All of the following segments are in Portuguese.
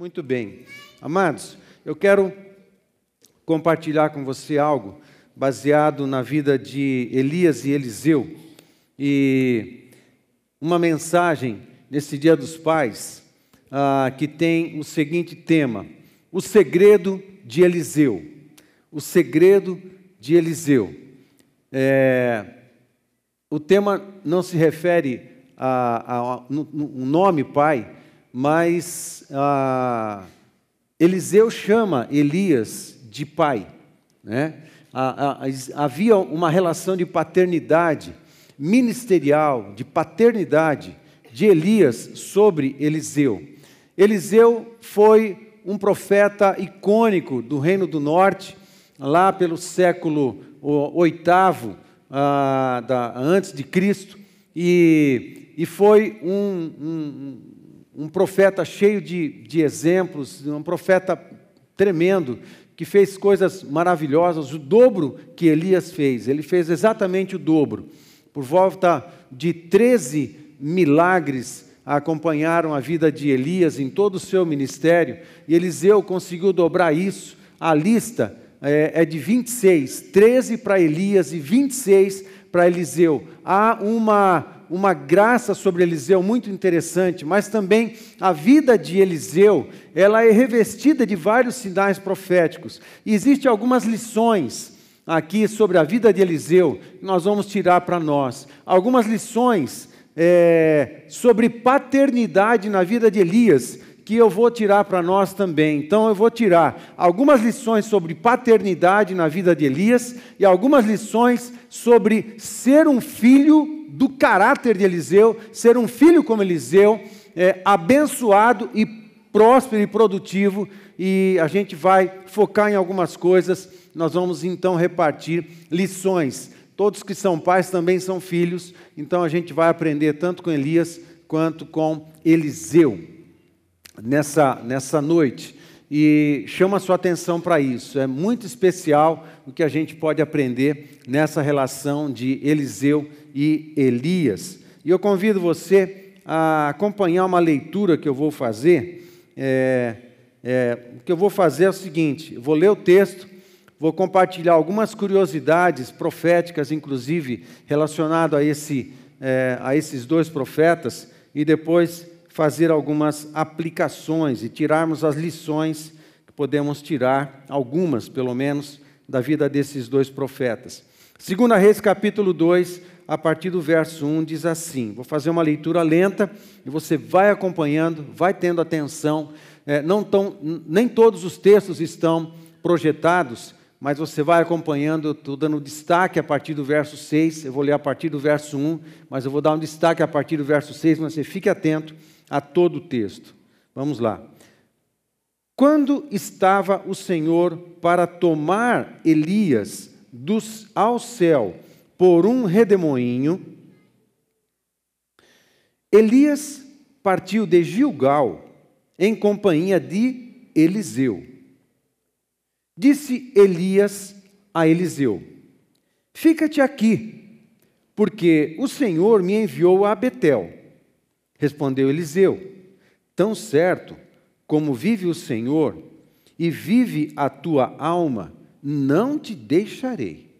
Muito bem. Amados, eu quero compartilhar com você algo baseado na vida de Elias e Eliseu e uma mensagem nesse Dia dos Pais ah, que tem o seguinte tema: O segredo de Eliseu. O segredo de Eliseu. É, o tema não se refere a, a, no nome pai, mas ah, Eliseu chama Elias de pai. Né? havia uma relação de paternidade ministerial, de paternidade de Elias sobre Eliseu. Eliseu foi um profeta icônico do Reino do Norte, lá pelo século oitavo ah, antes de Cristo, e, e foi um, um, um profeta cheio de, de exemplos, um profeta tremendo, que fez coisas maravilhosas, o dobro que Elias fez. Ele fez exatamente o dobro. Por volta de 13 milagres acompanharam a vida de Elias em todo o seu ministério, e Eliseu conseguiu dobrar isso. A lista é, é de 26, 13 para Elias e 26 para Eliseu. Há uma uma graça sobre Eliseu muito interessante, mas também a vida de Eliseu, ela é revestida de vários sinais proféticos. E existem algumas lições aqui sobre a vida de Eliseu que nós vamos tirar para nós. Algumas lições é, sobre paternidade na vida de Elias que eu vou tirar para nós também. Então eu vou tirar algumas lições sobre paternidade na vida de Elias e algumas lições sobre ser um filho do caráter de Eliseu, ser um filho como Eliseu, é, abençoado e próspero e produtivo, e a gente vai focar em algumas coisas, nós vamos então repartir lições. Todos que são pais também são filhos, então a gente vai aprender tanto com Elias quanto com Eliseu nessa, nessa noite. E chama a sua atenção para isso, é muito especial o que a gente pode aprender nessa relação de Eliseu e Elias. E eu convido você a acompanhar uma leitura que eu vou fazer. É, é, o que eu vou fazer é o seguinte: vou ler o texto, vou compartilhar algumas curiosidades proféticas, inclusive relacionado a, esse, é, a esses dois profetas, e depois fazer algumas aplicações e tirarmos as lições que podemos tirar, algumas pelo menos, da vida desses dois profetas. Segunda Reis, capítulo 2, a partir do verso 1, diz assim: vou fazer uma leitura lenta e você vai acompanhando, vai tendo atenção. É, não tão, nem todos os textos estão projetados, mas você vai acompanhando, estou dando destaque a partir do verso 6, eu vou ler a partir do verso 1, mas eu vou dar um destaque a partir do verso 6, mas você fique atento a todo o texto. Vamos lá. Quando estava o Senhor para tomar Elias dos, ao céu, por um redemoinho, Elias partiu de Gilgal em companhia de Eliseu. Disse Elias a Eliseu: Fica-te aqui, porque o Senhor me enviou a Betel. Respondeu Eliseu: Tão certo como vive o Senhor e vive a tua alma, não te deixarei.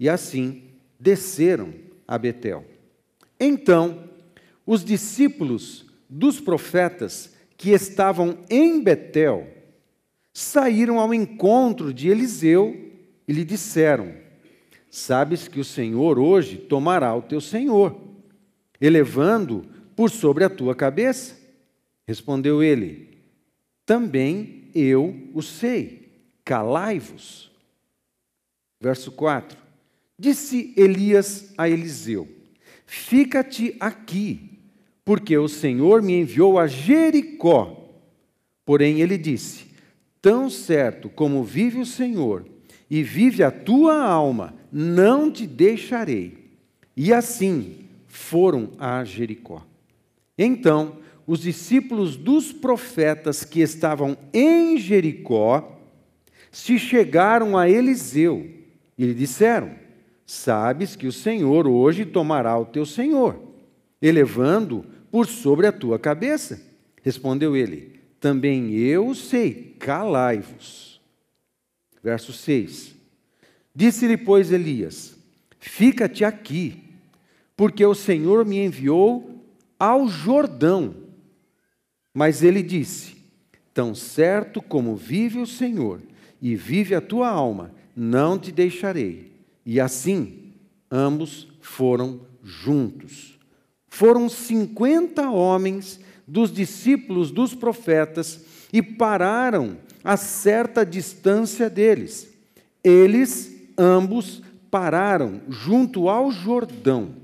E assim desceram a Betel. Então, os discípulos dos profetas que estavam em Betel saíram ao encontro de Eliseu e lhe disseram: Sabes que o Senhor hoje tomará o teu senhor, elevando por sobre a tua cabeça? Respondeu ele: Também eu o sei. Calai-vos. Verso 4. Disse Elias a Eliseu: Fica-te aqui, porque o Senhor me enviou a Jericó. Porém, ele disse: Tão certo como vive o Senhor e vive a tua alma, não te deixarei. E assim foram a Jericó. Então, os discípulos dos profetas que estavam em Jericó se chegaram a Eliseu e lhe disseram: Sabes que o Senhor hoje tomará o teu senhor, elevando por sobre a tua cabeça. Respondeu ele: também eu sei, calai-vos. Verso 6. Disse-lhe, pois, Elias: Fica-te aqui, porque o Senhor me enviou ao Jordão. Mas ele disse: Tão certo como vive o Senhor e vive a tua alma, não te deixarei. E assim, ambos foram juntos. Foram cinquenta homens dos discípulos dos profetas e pararam a certa distância deles. Eles ambos pararam junto ao Jordão.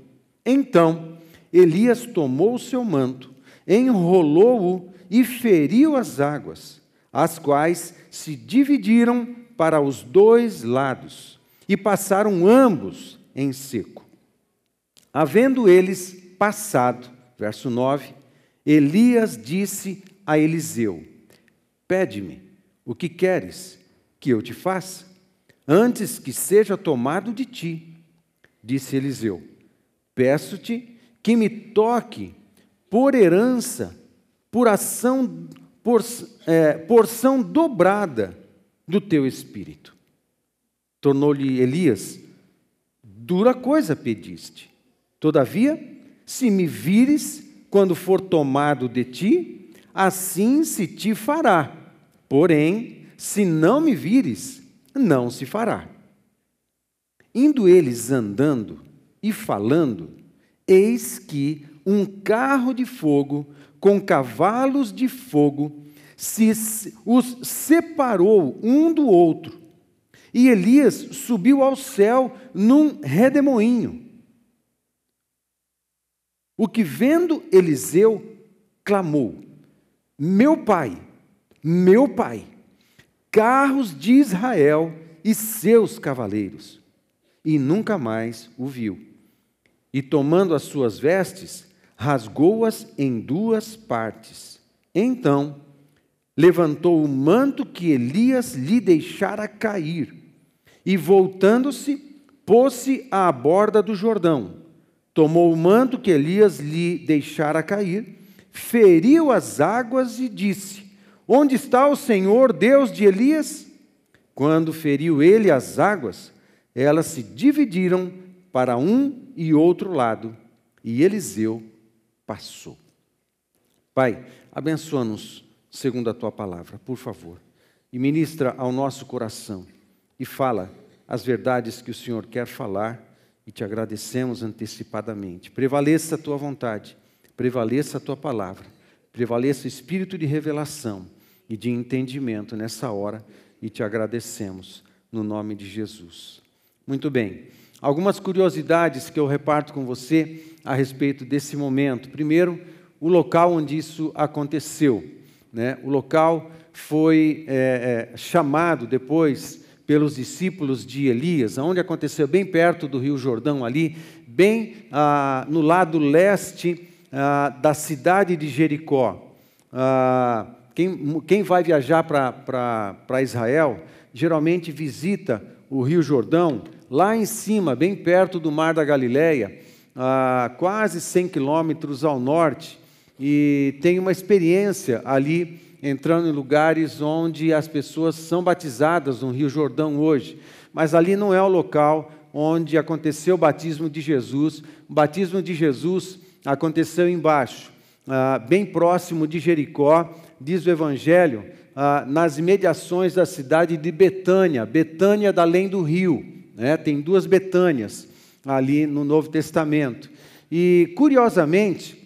Então, Elias tomou o seu manto, enrolou-o e feriu as águas, as quais se dividiram para os dois lados e passaram ambos em seco. Havendo eles passado, verso 9, Elias disse a Eliseu: Pede-me o que queres que eu te faça, antes que seja tomado de ti. Disse Eliseu: Peço-te que me toque por herança, por ação, por, é, porção dobrada do teu espírito. Tornou-lhe Elias: Dura coisa pediste. Todavia, se me vires quando for tomado de ti, assim se te fará. Porém, se não me vires, não se fará. Indo eles andando e falando, eis que um carro de fogo com cavalos de fogo se os separou um do outro. E Elias subiu ao céu num redemoinho. O que vendo Eliseu clamou: Meu pai, meu pai, carros de Israel e seus cavaleiros. E nunca mais o viu. E tomando as suas vestes, rasgou-as em duas partes. Então, levantou o manto que Elias lhe deixara cair, e voltando-se, pôs-se à borda do Jordão tomou o manto que Elias lhe deixara cair, feriu as águas e disse: Onde está o Senhor, Deus de Elias? Quando feriu ele as águas, elas se dividiram para um e outro lado, e Eliseu passou. Pai, abençoa-nos segundo a tua palavra, por favor, e ministra ao nosso coração e fala as verdades que o Senhor quer falar e te agradecemos antecipadamente. Prevaleça a tua vontade, prevaleça a tua palavra, prevaleça o espírito de revelação e de entendimento nessa hora e te agradecemos no nome de Jesus. Muito bem. Algumas curiosidades que eu reparto com você a respeito desse momento. Primeiro, o local onde isso aconteceu. Né? O local foi é, é, chamado depois pelos discípulos de Elias, onde aconteceu bem perto do Rio Jordão, ali, bem ah, no lado leste ah, da cidade de Jericó. Ah, quem, quem vai viajar para Israel geralmente visita o Rio Jordão, lá em cima, bem perto do Mar da Galileia, quase 100 quilômetros ao norte, e tem uma experiência ali entrando em lugares onde as pessoas são batizadas no Rio Jordão hoje, mas ali não é o local onde aconteceu o batismo de Jesus. O batismo de Jesus aconteceu embaixo, ah, bem próximo de Jericó, diz o Evangelho, ah, nas imediações da cidade de Betânia, Betânia da além do rio. Né? Tem duas Betânias ali no Novo Testamento. E, curiosamente,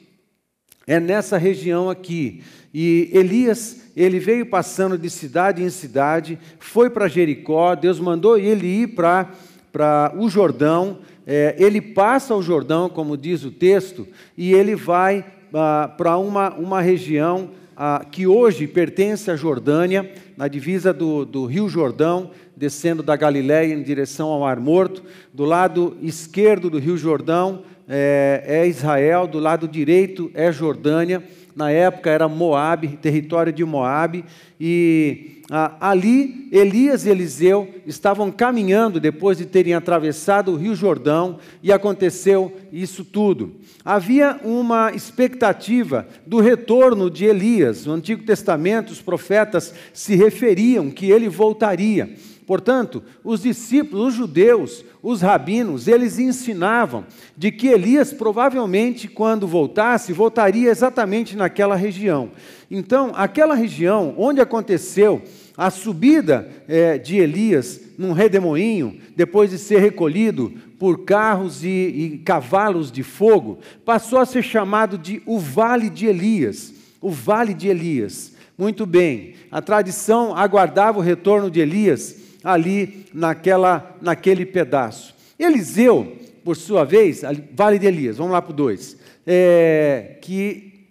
é nessa região aqui e Elias, ele veio passando de cidade em cidade, foi para Jericó, Deus mandou ele ir para o Jordão, é, ele passa o Jordão, como diz o texto, e ele vai ah, para uma, uma região ah, que hoje pertence à Jordânia, na divisa do, do Rio Jordão, descendo da Galiléia em direção ao Mar Morto. Do lado esquerdo do Rio Jordão é, é Israel, do lado direito é Jordânia na época era Moabe, território de Moabe, e ah, ali Elias e Eliseu estavam caminhando depois de terem atravessado o Rio Jordão e aconteceu isso tudo. Havia uma expectativa do retorno de Elias. No Antigo Testamento, os profetas se referiam que ele voltaria. Portanto, os discípulos, os judeus, os rabinos, eles ensinavam de que Elias provavelmente, quando voltasse, voltaria exatamente naquela região. Então, aquela região onde aconteceu a subida é, de Elias num redemoinho, depois de ser recolhido por carros e, e cavalos de fogo, passou a ser chamado de o Vale de Elias. O Vale de Elias. Muito bem, a tradição aguardava o retorno de Elias ali naquela, naquele pedaço. Eliseu, por sua vez, Vale de Elias, vamos lá para o 2, é, que,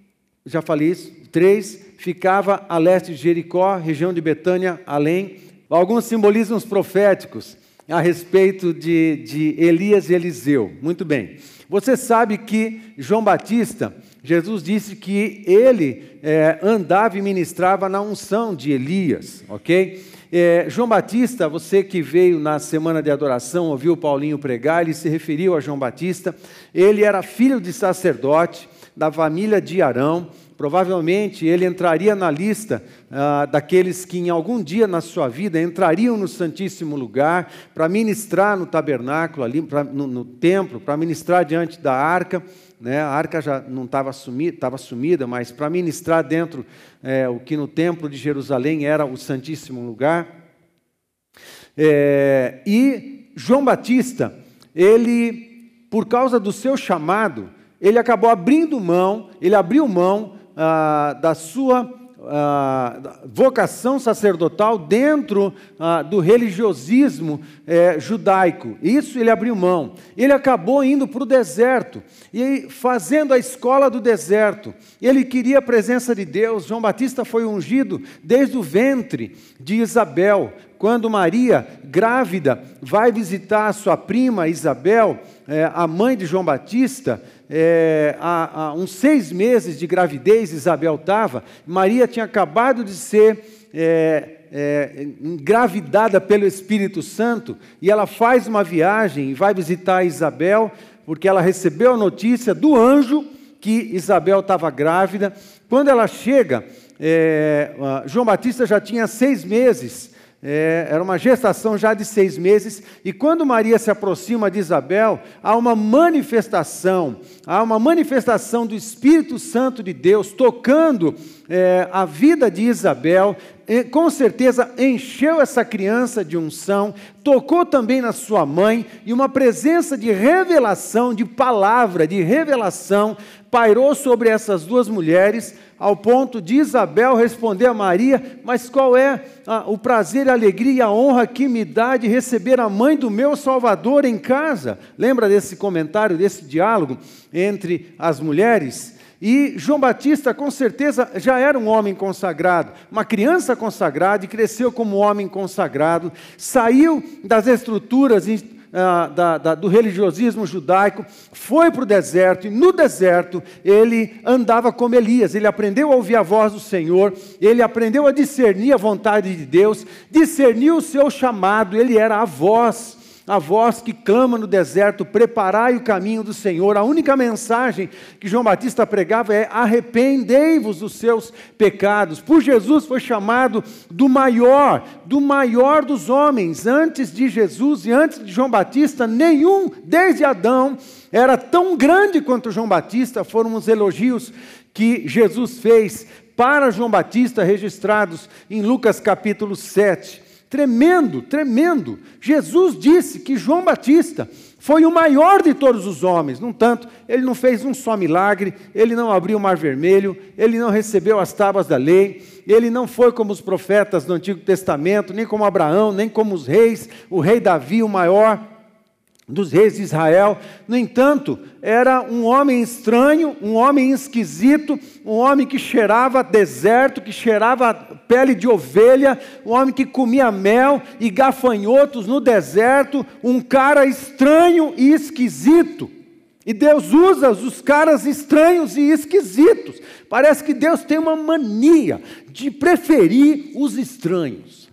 já falei isso, 3, ficava a leste de Jericó, região de Betânia, além. Alguns simbolismos proféticos a respeito de, de Elias e Eliseu. Muito bem. Você sabe que João Batista, Jesus disse que ele é, andava e ministrava na unção de Elias, ok? É, João Batista, você que veio na semana de adoração, ouviu Paulinho pregar, ele se referiu a João Batista. Ele era filho de sacerdote da família de Arão. Provavelmente ele entraria na lista ah, daqueles que em algum dia na sua vida entrariam no Santíssimo Lugar para ministrar no tabernáculo, ali pra, no, no templo, para ministrar diante da arca né? a arca já não estava sumida, sumida, mas para ministrar dentro é, o que no templo de Jerusalém era o Santíssimo Lugar. É, e João Batista, ele, por causa do seu chamado, ele acabou abrindo mão, ele abriu mão ah, da sua vocação sacerdotal dentro do religiosismo é, judaico. Isso ele abriu mão. Ele acabou indo para o deserto e fazendo a escola do deserto. Ele queria a presença de Deus. João Batista foi ungido desde o ventre de Isabel. Quando Maria, grávida, vai visitar sua prima Isabel, é, a mãe de João Batista, é, há, há, uns seis meses de gravidez, Isabel estava, Maria tinha acabado de ser é, é, engravidada pelo Espírito Santo, e ela faz uma viagem e vai visitar Isabel, porque ela recebeu a notícia do anjo que Isabel estava grávida. Quando ela chega, é, João Batista já tinha seis meses é, era uma gestação já de seis meses, e quando Maria se aproxima de Isabel, há uma manifestação, há uma manifestação do Espírito Santo de Deus tocando é, a vida de Isabel, e, com certeza encheu essa criança de unção, tocou também na sua mãe, e uma presença de revelação, de palavra, de revelação, pairou sobre essas duas mulheres ao ponto de Isabel responder a Maria: Mas qual é a, o prazer, a alegria e a honra que me dá de receber a mãe do meu Salvador em casa? Lembra desse comentário, desse diálogo entre as mulheres? E João Batista, com certeza, já era um homem consagrado, uma criança consagrada e cresceu como homem consagrado, saiu das estruturas ah, da, da, do religiosismo judaico, foi para o deserto, e no deserto ele andava como Elias, ele aprendeu a ouvir a voz do Senhor, ele aprendeu a discernir a vontade de Deus, discerniu o seu chamado, ele era a voz a voz que clama no deserto: preparai o caminho do Senhor. A única mensagem que João Batista pregava é: arrependei-vos dos seus pecados. Por Jesus foi chamado do maior, do maior dos homens. Antes de Jesus e antes de João Batista, nenhum, desde Adão, era tão grande quanto João Batista. Foram os elogios que Jesus fez para João Batista, registrados em Lucas capítulo 7. Tremendo, tremendo. Jesus disse que João Batista foi o maior de todos os homens. No entanto, ele não fez um só milagre, ele não abriu o mar vermelho, ele não recebeu as tábuas da lei, ele não foi como os profetas do Antigo Testamento, nem como Abraão, nem como os reis, o rei Davi, o maior dos reis de Israel. No entanto, era um homem estranho, um homem esquisito, um homem que cheirava deserto, que cheirava pele de ovelha, um homem que comia mel e gafanhotos no deserto, um cara estranho e esquisito. E Deus usa os caras estranhos e esquisitos. Parece que Deus tem uma mania de preferir os estranhos.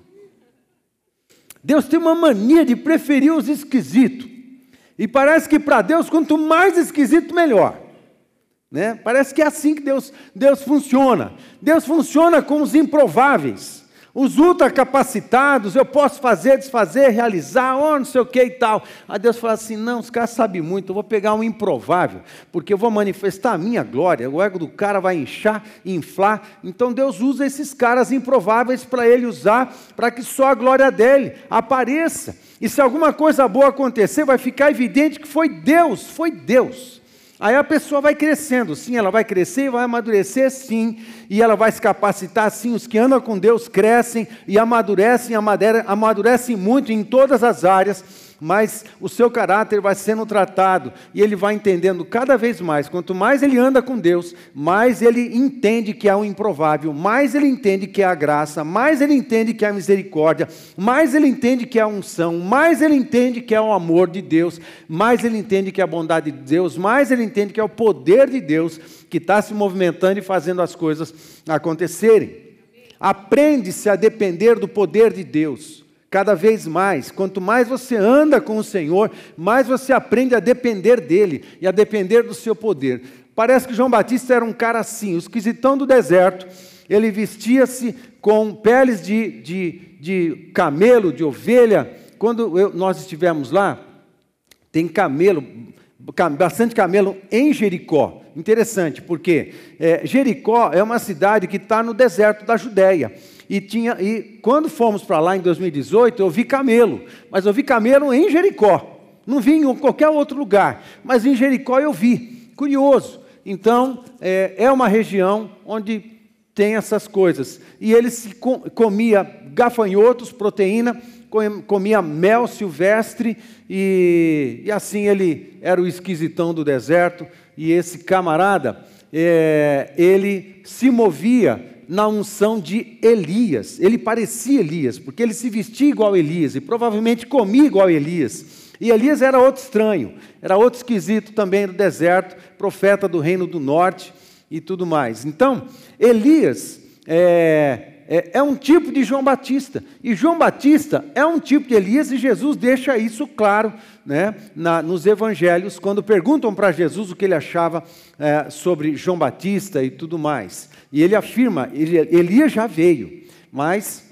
Deus tem uma mania de preferir os esquisitos. E parece que para Deus, quanto mais esquisito, melhor. Né? Parece que é assim que Deus, Deus funciona. Deus funciona com os improváveis. Os ultracapacitados, eu posso fazer, desfazer, realizar, ou não sei o que e tal. Aí Deus fala assim: não, os caras sabem muito, eu vou pegar um improvável, porque eu vou manifestar a minha glória, o ego do cara vai inchar, inflar. Então Deus usa esses caras improváveis para ele usar, para que só a glória dele apareça. E se alguma coisa boa acontecer, vai ficar evidente que foi Deus, foi Deus. Aí a pessoa vai crescendo, sim, ela vai crescer e vai amadurecer, sim, e ela vai se capacitar, sim. Os que andam com Deus crescem e amadurecem, amadurecem muito em todas as áreas, mas o seu caráter vai sendo tratado e ele vai entendendo cada vez mais. Quanto mais ele anda com Deus, mais ele entende que há um improvável, mais ele entende que há a graça, mais ele entende que há a misericórdia, mais ele entende que há a unção, mais ele entende que há o amor de Deus, mais ele entende que há a bondade de Deus, mais ele entende que é o poder de Deus que está se movimentando e fazendo as coisas acontecerem. Aprende-se a depender do poder de Deus. Cada vez mais, quanto mais você anda com o Senhor, mais você aprende a depender dele e a depender do seu poder. Parece que João Batista era um cara assim, o esquisitão do deserto. Ele vestia-se com peles de, de, de camelo, de ovelha. Quando eu, nós estivemos lá, tem camelo, bastante camelo em Jericó. Interessante, porque é, Jericó é uma cidade que está no deserto da Judéia. E, tinha, e quando fomos para lá em 2018, eu vi camelo, mas eu vi camelo em Jericó. Não vi em qualquer outro lugar, mas em Jericó eu vi. Curioso. Então, é, é uma região onde tem essas coisas. E ele se comia gafanhotos, proteína, comia mel silvestre, e, e assim ele era o esquisitão do deserto. E esse camarada, é, ele se movia na unção de Elias. Ele parecia Elias, porque ele se vestia igual Elias e provavelmente comia igual Elias. E Elias era outro estranho, era outro esquisito também do deserto, profeta do reino do norte e tudo mais. Então, Elias é, é, é, um tipo de João Batista. E João Batista é um tipo de Elias, e Jesus deixa isso claro né, na, nos evangelhos, quando perguntam para Jesus o que ele achava é, sobre João Batista e tudo mais. E ele afirma: Elias já veio, mas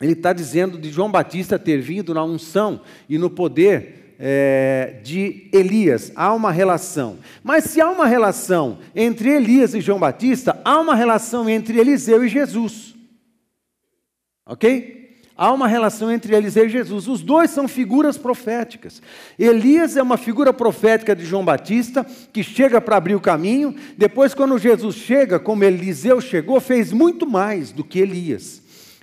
ele está dizendo de João Batista ter vindo na unção e no poder é, de Elias. Há uma relação. Mas se há uma relação entre Elias e João Batista, há uma relação entre Eliseu e Jesus. Ok? Há uma relação entre Eliseu e Jesus. Os dois são figuras proféticas. Elias é uma figura profética de João Batista, que chega para abrir o caminho. Depois, quando Jesus chega, como Eliseu chegou, fez muito mais do que Elias.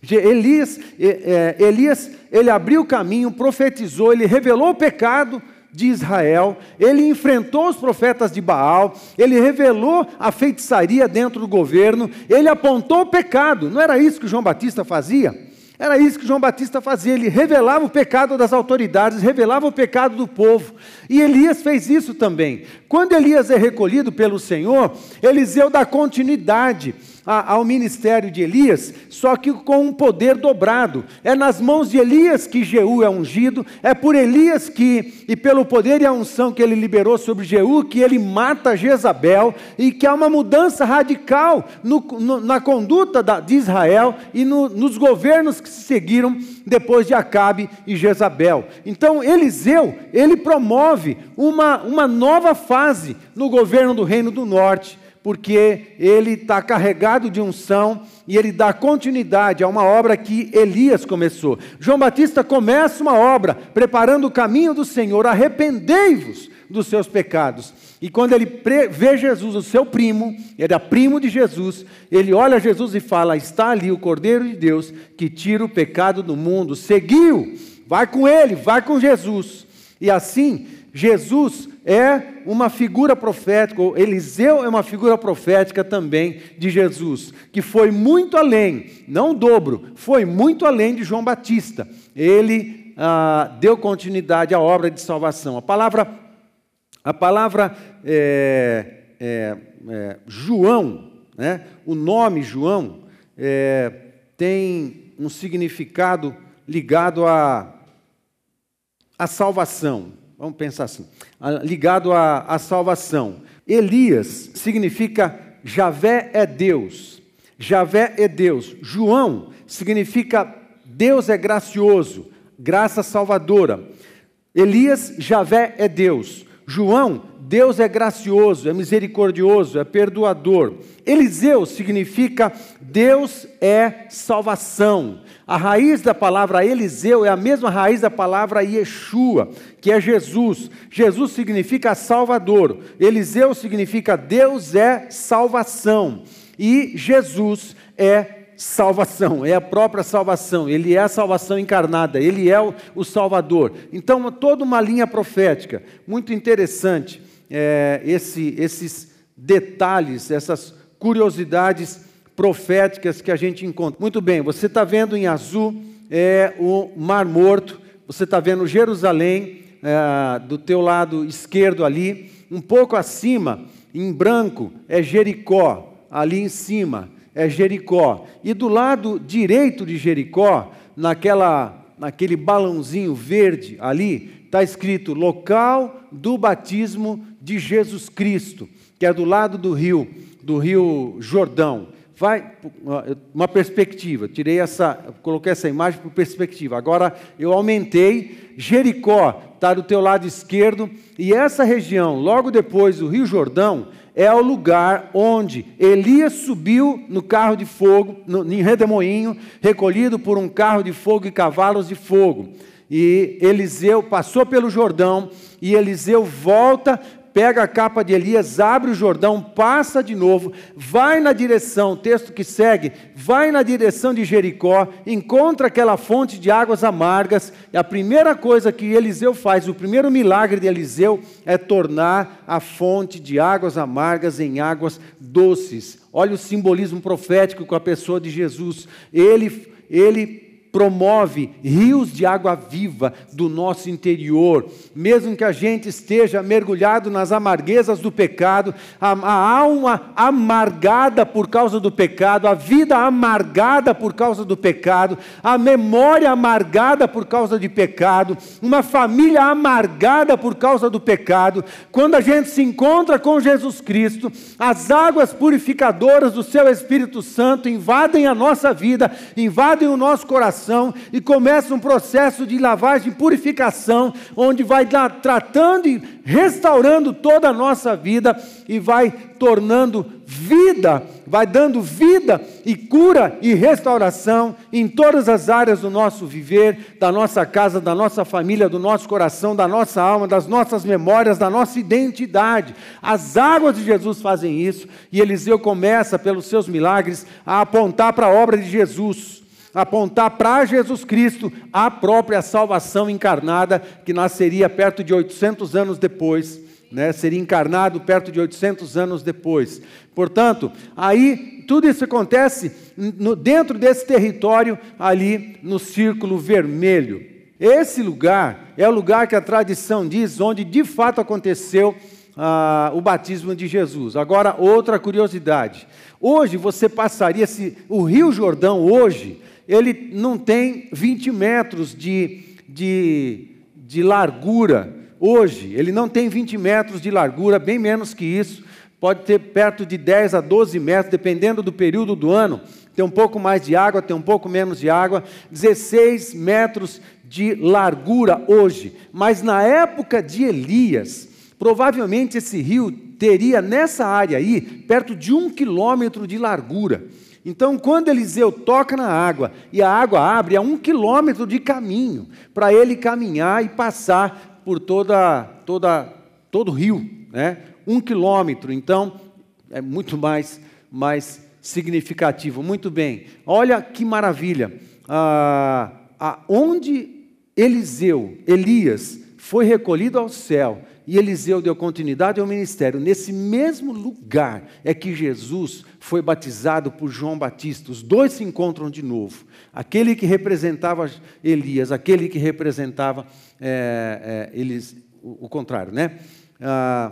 Elias, é, Elias ele abriu o caminho, profetizou, ele revelou o pecado de Israel, ele enfrentou os profetas de Baal, ele revelou a feitiçaria dentro do governo, ele apontou o pecado. Não era isso que João Batista fazia? Era isso que João Batista fazia, ele revelava o pecado das autoridades, revelava o pecado do povo. E Elias fez isso também. Quando Elias é recolhido pelo Senhor, Eliseu dá continuidade ao ministério de Elias, só que com um poder dobrado. É nas mãos de Elias que Jeú é ungido, é por Elias que, e pelo poder e a unção que ele liberou sobre Jeú, que ele mata Jezabel e que há uma mudança radical no, no, na conduta da, de Israel e no, nos governos que se seguiram depois de Acabe e Jezabel. Então, Eliseu, ele promove uma, uma nova fase no governo do Reino do Norte porque ele está carregado de unção e ele dá continuidade a uma obra que Elias começou. João Batista começa uma obra preparando o caminho do Senhor, arrependei-vos dos seus pecados. E quando ele vê Jesus, o seu primo, ele é primo de Jesus, ele olha Jesus e fala: Está ali o Cordeiro de Deus que tira o pecado do mundo. Seguiu, vai com ele, vai com Jesus. E assim, Jesus é uma figura profética, ou Eliseu é uma figura profética também de Jesus, que foi muito além, não dobro, foi muito além de João Batista. Ele ah, deu continuidade à obra de salvação. A palavra A palavra é, é, é, João, né? o nome João, é, tem um significado ligado à a, a salvação. Vamos pensar assim: ligado à, à salvação. Elias significa Javé é Deus. Javé é Deus. João significa Deus é gracioso, graça salvadora. Elias, Javé é Deus. João, Deus é gracioso, é misericordioso, é perdoador. Eliseu significa Deus é salvação. A raiz da palavra Eliseu é a mesma raiz da palavra Yeshua, que é Jesus. Jesus significa Salvador. Eliseu significa Deus é salvação. E Jesus é salvação, é a própria salvação, ele é a salvação encarnada, ele é o, Salvador. Então, toda uma linha profética, muito interessante, é, esse, esses detalhes, essas curiosidades proféticas que a gente encontra. Muito bem, você está vendo em azul é, o Mar Morto, você está vendo Jerusalém, é, do teu lado esquerdo ali, um pouco acima, em branco, é Jericó, ali em cima é Jericó. E do lado direito de Jericó, naquela, naquele balãozinho verde ali, está escrito local do batismo de Jesus Cristo, que é do lado do rio, do rio Jordão. Vai uma perspectiva. Tirei essa, coloquei essa imagem por perspectiva. Agora eu aumentei. Jericó está do teu lado esquerdo e essa região, logo depois do Rio Jordão, é o lugar onde Elias subiu no carro de fogo, no, em redemoinho, recolhido por um carro de fogo e cavalos de fogo. E Eliseu passou pelo Jordão, e Eliseu volta pega a capa de Elias, abre o Jordão, passa de novo, vai na direção, texto que segue, vai na direção de Jericó, encontra aquela fonte de águas amargas, e a primeira coisa que Eliseu faz, o primeiro milagre de Eliseu é tornar a fonte de águas amargas em águas doces. Olha o simbolismo profético com a pessoa de Jesus. Ele ele promove rios de água viva do nosso interior, mesmo que a gente esteja mergulhado nas amarguezas do pecado, a, a, alma amargada por causa do pecado, a vida amargada por causa do pecado, a memória amargada por causa de pecado, uma família amargada por causa do pecado, quando a gente se encontra com Jesus Cristo, as águas purificadoras do seu Espírito Santo invadem a nossa vida, invadem o nosso coração coração e começa um processo de lavagem, purificação, onde vai tratando e restaurando toda a nossa vida e vai tornando vida, vai dando vida e cura e restauração em todas as áreas do nosso viver, da nossa casa, da nossa família, do nosso coração, da nossa alma, das nossas memórias, da nossa identidade. As águas de Jesus fazem isso e Eliseu começa, pelos seus milagres, a apontar para a obra de Jesus apontar para Jesus Cristo a própria salvação encarnada, que nasceria perto de 800 anos depois, né? seria encarnado perto de 800 anos depois. Portanto, aí tudo isso acontece no, dentro desse território ali no círculo vermelho. Esse lugar é o lugar que a tradição diz onde de fato aconteceu ah, o batismo de Jesus. Agora, outra curiosidade. Hoje você passaria, se o Rio Jordão hoje ele não tem 20 metros de, de, de largura hoje, ele não tem 20 metros de largura, bem menos que isso, pode ter perto de 10 a 12 metros, dependendo do período do ano. Tem um pouco mais de água, tem um pouco menos de água, 16 metros de largura hoje. Mas na época de Elias, provavelmente esse rio teria nessa área aí perto de um quilômetro de largura. Então, quando Eliseu toca na água e a água abre, é um quilômetro de caminho para ele caminhar e passar por toda, toda, todo o rio, né? Um quilômetro. Então, é muito mais, mais significativo. Muito bem. Olha que maravilha. Ah, onde Eliseu, Elias, foi recolhido ao céu e Eliseu deu continuidade ao ministério. Nesse mesmo lugar é que Jesus foi batizado por João Batista. Os dois se encontram de novo. Aquele que representava Elias, aquele que representava é, é, eles, o, o, contrário, né? Ah,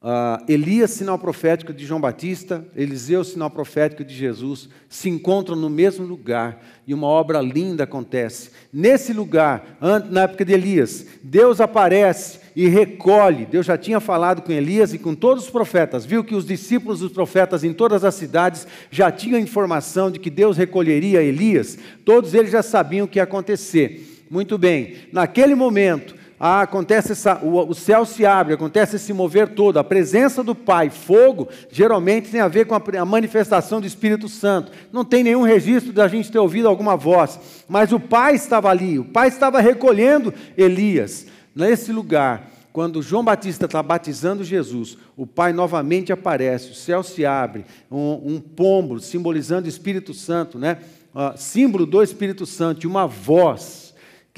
ah, Elias, sinal profético de João Batista, Eliseu, sinal profético de Jesus, se encontram no mesmo lugar e uma obra linda acontece. Nesse lugar, na época de Elias, Deus aparece e recolhe. Deus já tinha falado com Elias e com todos os profetas, viu que os discípulos dos profetas em todas as cidades já tinham informação de que Deus recolheria Elias, todos eles já sabiam o que ia acontecer. Muito bem, naquele momento, ah, acontece essa, o, o, céu se abre, acontece esse mover todo. A presença do Pai, fogo, geralmente tem a ver com a, a, manifestação do Espírito Santo. Não tem nenhum registro da gente ter ouvido alguma voz, mas o Pai estava ali, o Pai estava recolhendo Elias. Nesse lugar, quando João Batista está batizando Jesus, o Pai novamente aparece, o céu se abre, um, um pombo simbolizando o Espírito Santo, né? Ah, símbolo do Espírito Santo, e uma voz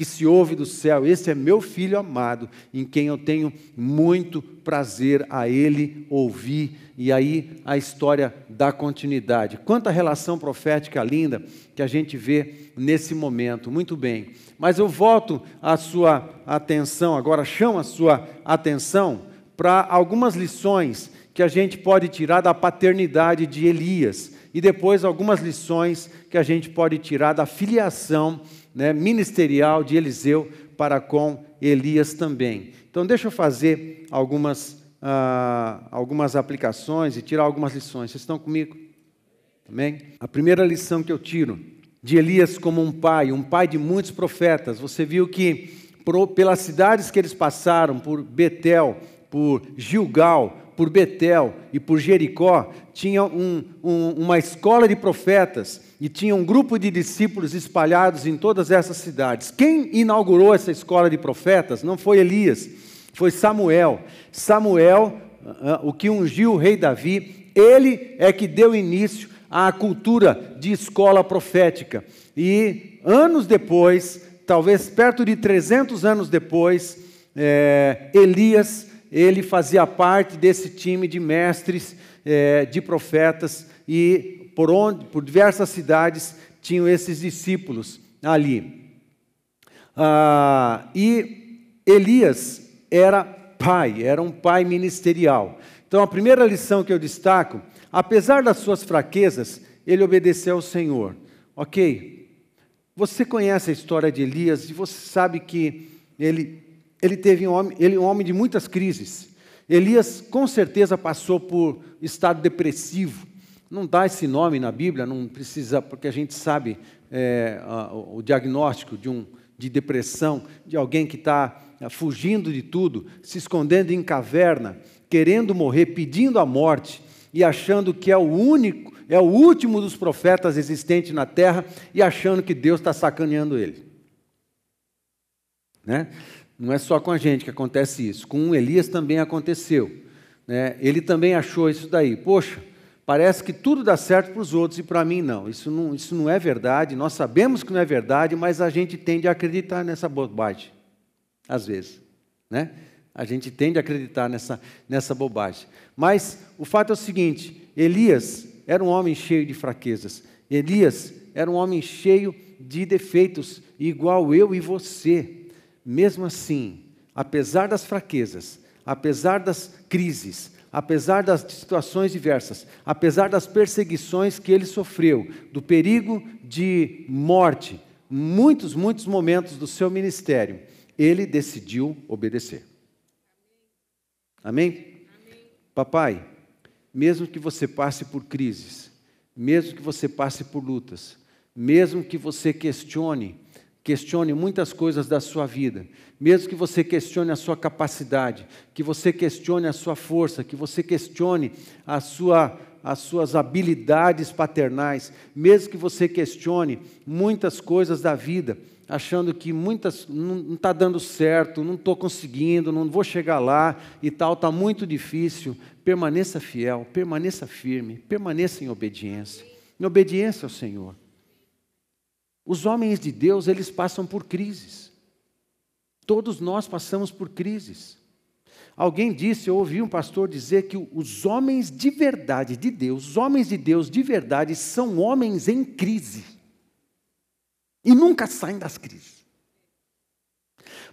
que se ouve do céu: Esse é meu filho amado, em quem eu tenho muito prazer a ele ouvir. E aí a história dá continuidade. Quanta relação profética linda que a gente vê nesse momento. Muito bem. Mas eu volto a sua atenção, agora chamo a sua atenção para algumas lições que a gente pode tirar da paternidade de Elias e depois algumas lições que a gente pode tirar da filiação né, ministerial de Eliseu para com Elias também. Então, deixa eu fazer algumas, ah, algumas aplicações e tirar algumas lições. Vocês estão comigo? Amém? A primeira lição que eu tiro de Elias como um pai, um pai de muitos profetas. Você viu que pelas cidades que eles passaram, por Betel, por Gilgal, por Betel e por Jericó, tinha um, um, uma escola de profetas e tinha um grupo de discípulos espalhados em todas essas cidades. Quem inaugurou essa escola de profetas não foi Elias, foi Samuel. Samuel, uh, o que ungiu o rei Davi, ele é que deu início à cultura de escola profética. E anos depois, talvez perto de 300 anos depois, é, Elias ele fazia parte desse time de mestres, é, de profetas, e por, onde, por diversas cidades tinham esses discípulos ali. Ah, e Elias era pai, era um pai ministerial. Então, a primeira lição que eu destaco, apesar das suas fraquezas, ele obedeceu ao Senhor. Ok? Você conhece a história de Elias e você sabe que ele ele teve um homem, ele um homem de muitas crises. Elias com certeza passou por estado depressivo. Não dá esse nome na Bíblia, não precisa, porque a gente sabe é, o diagnóstico de, um, de depressão, de alguém que está é, fugindo de tudo, se escondendo em caverna, querendo morrer, pedindo a morte e achando que é o único, é o último dos profetas existentes na terra e achando que Deus está sacaneando ele. Né? Não é só com a gente que acontece isso. Com Elias também aconteceu. Né? Ele também achou isso daí. Poxa, parece que tudo dá certo para os outros e para mim não. Isso, não. isso não é verdade. Nós sabemos que não é verdade, mas a gente tende a acreditar nessa bobagem. Às vezes. Né? A gente tende a acreditar nessa, nessa bobagem. Mas o fato é o seguinte: Elias era um homem cheio de fraquezas. Elias era um homem cheio de defeitos, igual eu e você. Mesmo assim, apesar das fraquezas, apesar das crises, apesar das situações diversas, apesar das perseguições que ele sofreu, do perigo de morte, muitos, muitos momentos do seu ministério, ele decidiu obedecer. Amém? Amém? Papai, mesmo que você passe por crises, mesmo que você passe por lutas, mesmo que você questione Questione muitas coisas da sua vida, mesmo que você questione a sua capacidade, que você questione a sua força, que você questione a sua, as suas habilidades paternais, mesmo que você questione muitas coisas da vida, achando que muitas não está dando certo, não estou conseguindo, não vou chegar lá e tal, está muito difícil. Permaneça fiel, permaneça firme, permaneça em obediência, em obediência ao Senhor. Os homens de Deus, eles passam por crises. Todos nós passamos por crises. Alguém disse, eu ouvi um pastor dizer que os homens de verdade de Deus, os homens de Deus de verdade, são homens em crise. E nunca saem das crises.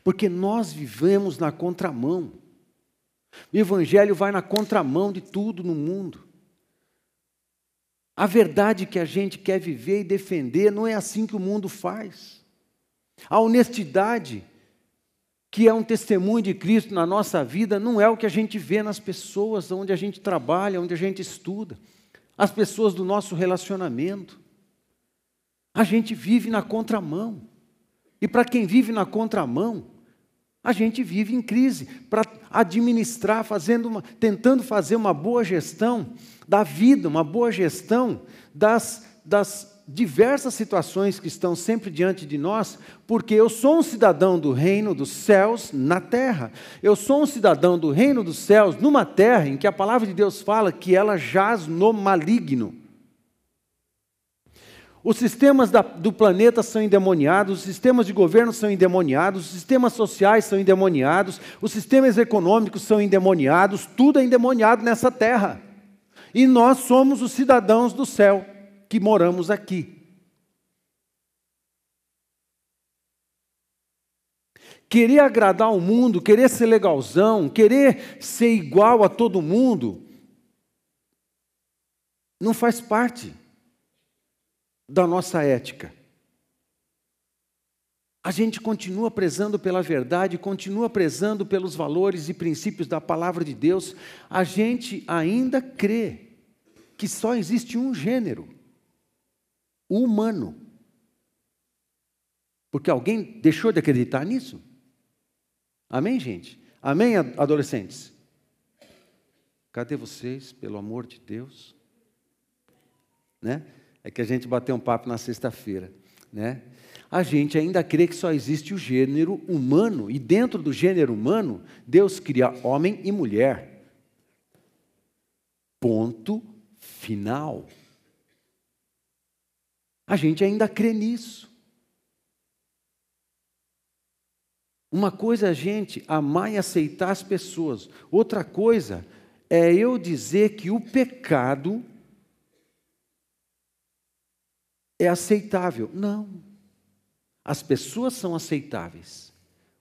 Porque nós vivemos na contramão. O Evangelho vai na contramão de tudo no mundo. A verdade que a gente quer viver e defender não é assim que o mundo faz. A honestidade, que é um testemunho de Cristo na nossa vida, não é o que a gente vê nas pessoas onde a gente trabalha, onde a gente estuda, as pessoas do nosso relacionamento. A gente vive na contramão. E para quem vive na contramão, a gente vive em crise para administrar, fazendo uma, tentando fazer uma boa gestão da vida, uma boa gestão das, das diversas situações que estão sempre diante de nós, porque eu sou um cidadão do reino dos céus na terra. Eu sou um cidadão do reino dos céus numa terra em que a palavra de Deus fala que ela jaz no maligno. Os sistemas da, do planeta são endemoniados, os sistemas de governo são endemoniados, os sistemas sociais são endemoniados, os sistemas econômicos são endemoniados, tudo é endemoniado nessa terra. E nós somos os cidadãos do céu que moramos aqui. Querer agradar o mundo, querer ser legalzão, querer ser igual a todo mundo, não faz parte da nossa ética. A gente continua prezando pela verdade, continua prezando pelos valores e princípios da palavra de Deus. A gente ainda crê que só existe um gênero, o humano. Porque alguém deixou de acreditar nisso? Amém, gente? Amém, adolescentes? Cadê vocês, pelo amor de Deus? Né? É que a gente bateu um papo na sexta-feira, né? A gente ainda crê que só existe o gênero humano, e dentro do gênero humano, Deus cria homem e mulher. Ponto final. A gente ainda crê nisso. Uma coisa é a gente amar e aceitar as pessoas, outra coisa é eu dizer que o pecado é aceitável. Não. As pessoas são aceitáveis,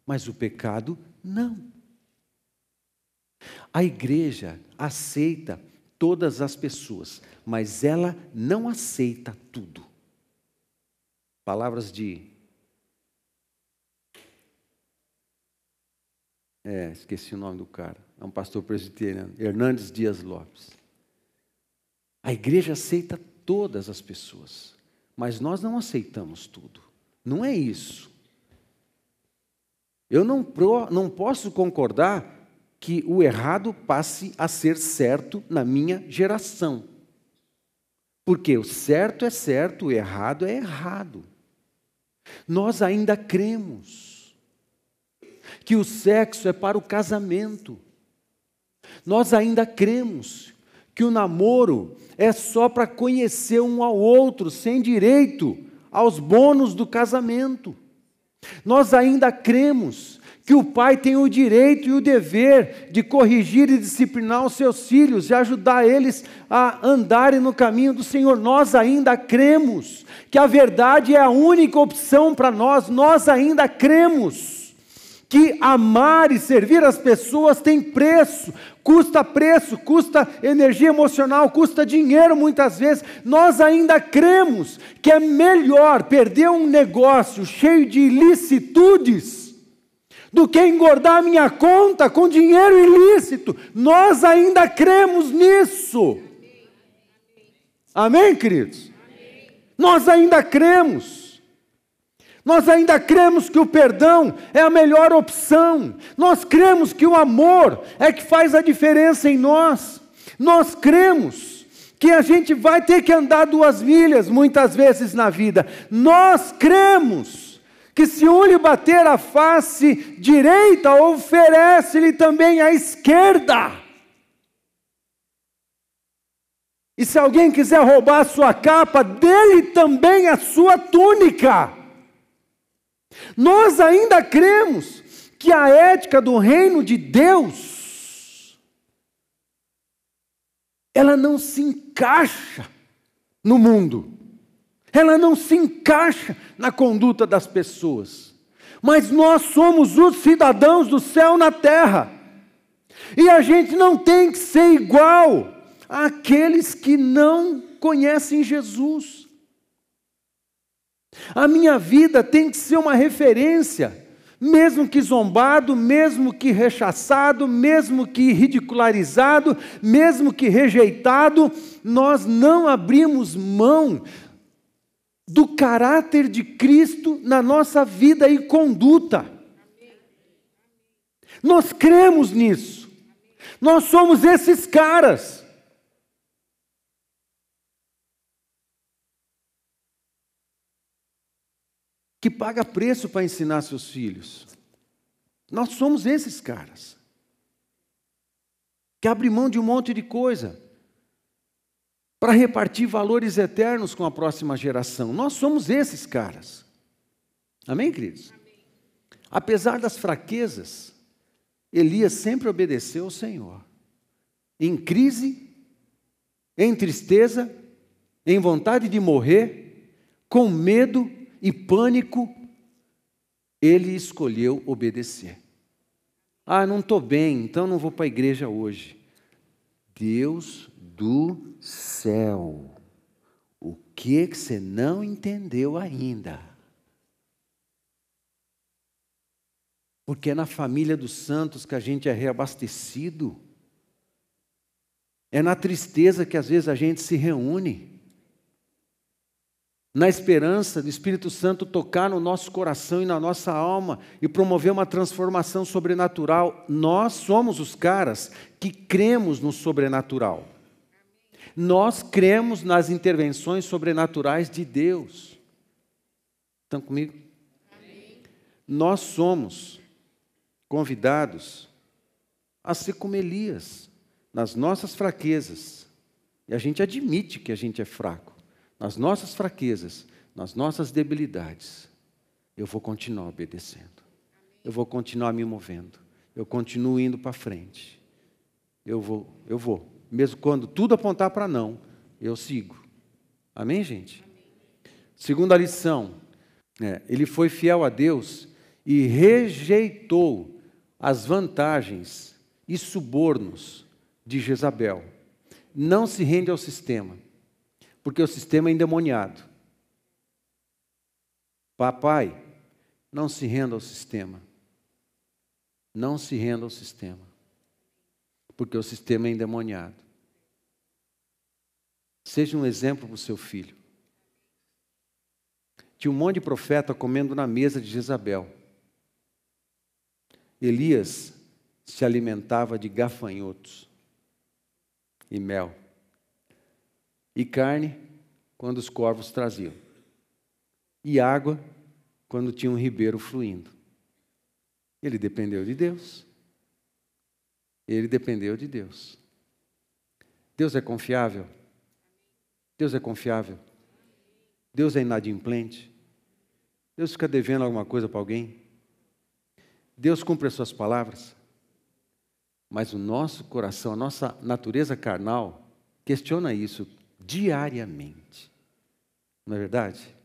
mas o pecado não. A igreja aceita todas as pessoas, mas ela não aceita tudo. Palavras de. É, esqueci o nome do cara. É um pastor presbiteriano, Hernandes Dias Lopes. A igreja aceita todas as pessoas, mas nós não aceitamos tudo. Não é isso. Eu não, pro, não posso concordar que o errado passe a ser certo na minha geração. Porque o certo é certo, o errado é errado. Nós ainda cremos que o sexo é para o casamento. Nós ainda cremos que o namoro é só para conhecer um ao outro, sem direito aos bônus do casamento. Nós ainda cremos que o pai tem o direito e o dever de corrigir e disciplinar os seus filhos e ajudar eles a andarem no caminho do Senhor. Nós ainda cremos que a verdade é a única opção para nós, nós ainda cremos que amar e servir as pessoas tem preço, custa preço, custa energia emocional, custa dinheiro muitas vezes. Nós ainda cremos que é melhor perder um negócio cheio de ilicitudes do que engordar a minha conta com dinheiro ilícito. Nós ainda cremos nisso. Amém, queridos? Nós ainda cremos. Nós ainda cremos que o perdão é a melhor opção. Nós cremos que o amor é que faz a diferença em nós. Nós cremos que a gente vai ter que andar duas milhas muitas vezes na vida. Nós cremos que se um lhe bater a face direita, oferece-lhe também a esquerda. E se alguém quiser roubar a sua capa, dele também a sua túnica. Nós ainda cremos que a ética do reino de Deus ela não se encaixa no mundo. Ela não se encaixa na conduta das pessoas. Mas nós somos os cidadãos do céu na terra. E a gente não tem que ser igual àqueles que não conhecem Jesus. A minha vida tem que ser uma referência, mesmo que zombado, mesmo que rechaçado, mesmo que ridicularizado, mesmo que rejeitado, nós não abrimos mão do caráter de Cristo na nossa vida e conduta. Nós cremos nisso. Nós somos esses caras. Que paga preço para ensinar seus filhos. Nós somos esses caras. Que abre mão de um monte de coisa para repartir valores eternos com a próxima geração. Nós somos esses caras. Amém, queridos? Apesar das fraquezas, Elias sempre obedeceu ao Senhor. Em crise, em tristeza, em vontade de morrer, com medo e pânico, ele escolheu obedecer. Ah, não estou bem, então não vou para a igreja hoje. Deus do céu, o que, que você não entendeu ainda? Porque é na família dos santos que a gente é reabastecido. É na tristeza que às vezes a gente se reúne. Na esperança do Espírito Santo tocar no nosso coração e na nossa alma e promover uma transformação sobrenatural. Nós somos os caras que cremos no sobrenatural. Nós cremos nas intervenções sobrenaturais de Deus. Estão comigo? Amém. Nós somos convidados a ser como Elias, nas nossas fraquezas. E a gente admite que a gente é fraco. Nas nossas fraquezas, nas nossas debilidades, eu vou continuar obedecendo. Eu vou continuar me movendo. Eu continuo indo para frente. Eu vou, eu vou. Mesmo quando tudo apontar para não, eu sigo. Amém, gente? Segunda lição, é, ele foi fiel a Deus e rejeitou as vantagens e subornos de Jezabel. Não se rende ao sistema, porque o sistema é endemoniado. Papai, não se renda ao sistema. Não se renda ao sistema, porque o sistema é endemoniado. Seja um exemplo para o seu filho. Tinha um monte de profeta comendo na mesa de Jezabel. Elias se alimentava de gafanhotos e mel, e carne quando os corvos traziam, e água quando tinha um ribeiro fluindo. Ele dependeu de Deus. Ele dependeu de Deus. Deus é confiável? Deus é confiável? Deus é inadimplente? Deus fica devendo alguma coisa para alguém? Deus cumpre as suas palavras, mas o nosso coração, a nossa natureza carnal, questiona isso diariamente. Não é verdade?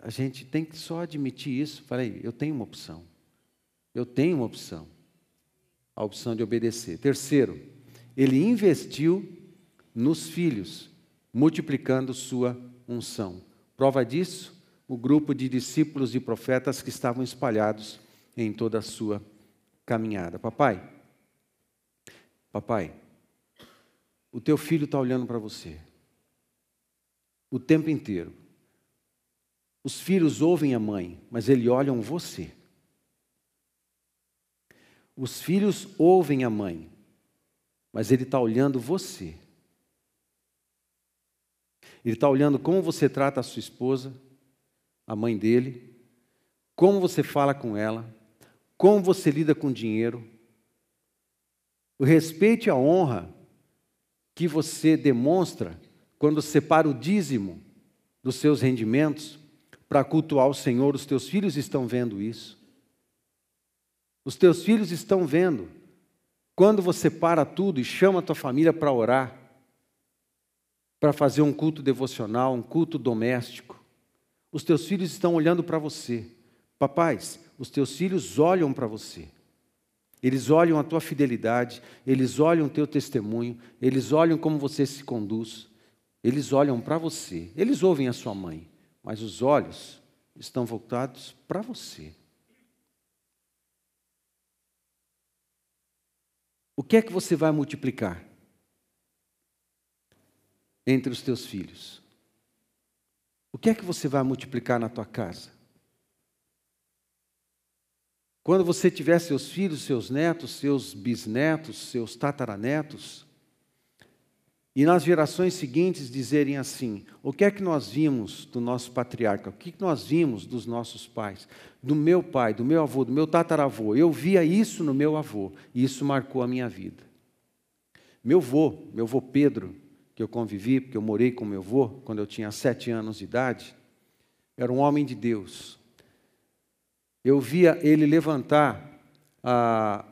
A gente tem que só admitir isso. Falei, eu tenho uma opção. Eu tenho uma opção. A opção de obedecer. Terceiro, ele investiu nos filhos, multiplicando sua unção. Prova disso, o grupo de discípulos e profetas que estavam espalhados em toda a sua caminhada. Papai, papai, o teu filho está olhando para você o tempo inteiro. Os filhos ouvem a mãe, mas eles olham você. Os filhos ouvem a mãe, mas ele está olhando você. Ele está olhando como você trata a sua esposa, a mãe dele, como você fala com ela, como você lida com dinheiro, o respeito e a honra que você demonstra quando separa o dízimo dos seus rendimentos para cultuar o Senhor, os teus filhos estão vendo isso. Os teus filhos estão vendo quando você para tudo e chama a tua família para orar, para fazer um culto devocional, um culto doméstico. Os teus filhos estão olhando para você. Papais, os teus filhos olham para você. Eles olham a tua fidelidade, eles olham o teu testemunho, eles olham como você se conduz, eles olham para você. Eles ouvem a sua mãe, mas os olhos estão voltados para você. O que é que você vai multiplicar entre os teus filhos? O que é que você vai multiplicar na tua casa? Quando você tiver seus filhos, seus netos, seus bisnetos, seus tataranetos, e nas gerações seguintes dizerem assim: o que é que nós vimos do nosso patriarca? O que, é que nós vimos dos nossos pais? Do meu pai, do meu avô, do meu tataravô. Eu via isso no meu avô e isso marcou a minha vida. Meu avô, meu avô Pedro, que eu convivi, porque eu morei com meu avô quando eu tinha sete anos de idade, era um homem de Deus. Eu via ele levantar à,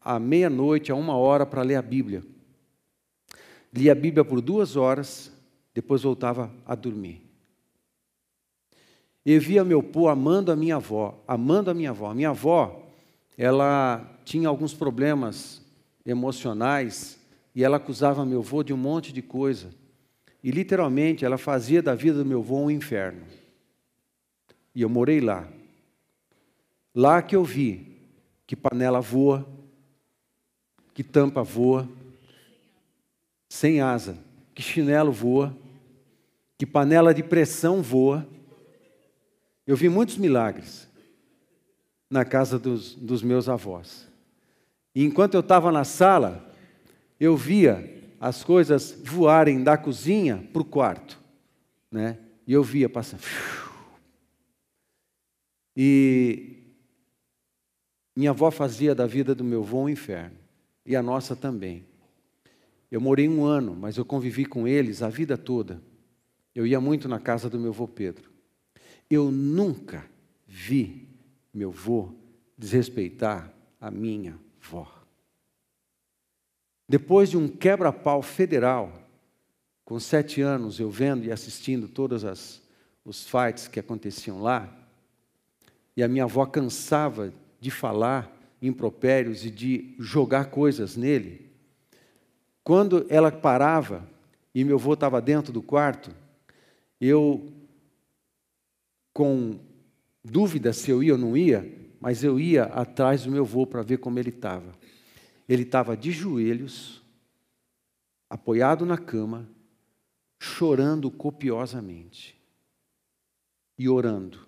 à meia-noite, a uma hora, para ler a Bíblia lia a Bíblia por duas horas, depois voltava a dormir. E via meu pô amando a minha avó, amando a minha avó. A minha avó, ela tinha alguns problemas emocionais e ela acusava meu avô de um monte de coisa. E literalmente ela fazia da vida do meu avô um inferno. E eu morei lá. Lá que eu vi que panela voa, que tampa voa, sem asa, que chinelo voa, que panela de pressão voa. Eu vi muitos milagres na casa dos, dos meus avós. E enquanto eu estava na sala, eu via as coisas voarem da cozinha para o quarto. Né? E eu via passando. E minha avó fazia da vida do meu avô um inferno. E a nossa também. Eu morei um ano, mas eu convivi com eles a vida toda. Eu ia muito na casa do meu avô Pedro. Eu nunca vi meu avô desrespeitar a minha avó. Depois de um quebra-pau federal, com sete anos eu vendo e assistindo todos as, os fights que aconteciam lá, e a minha avó cansava de falar impropérios e de jogar coisas nele, quando ela parava e meu avô estava dentro do quarto, eu, com dúvida se eu ia ou não ia, mas eu ia atrás do meu avô para ver como ele estava. Ele estava de joelhos, apoiado na cama, chorando copiosamente. E orando,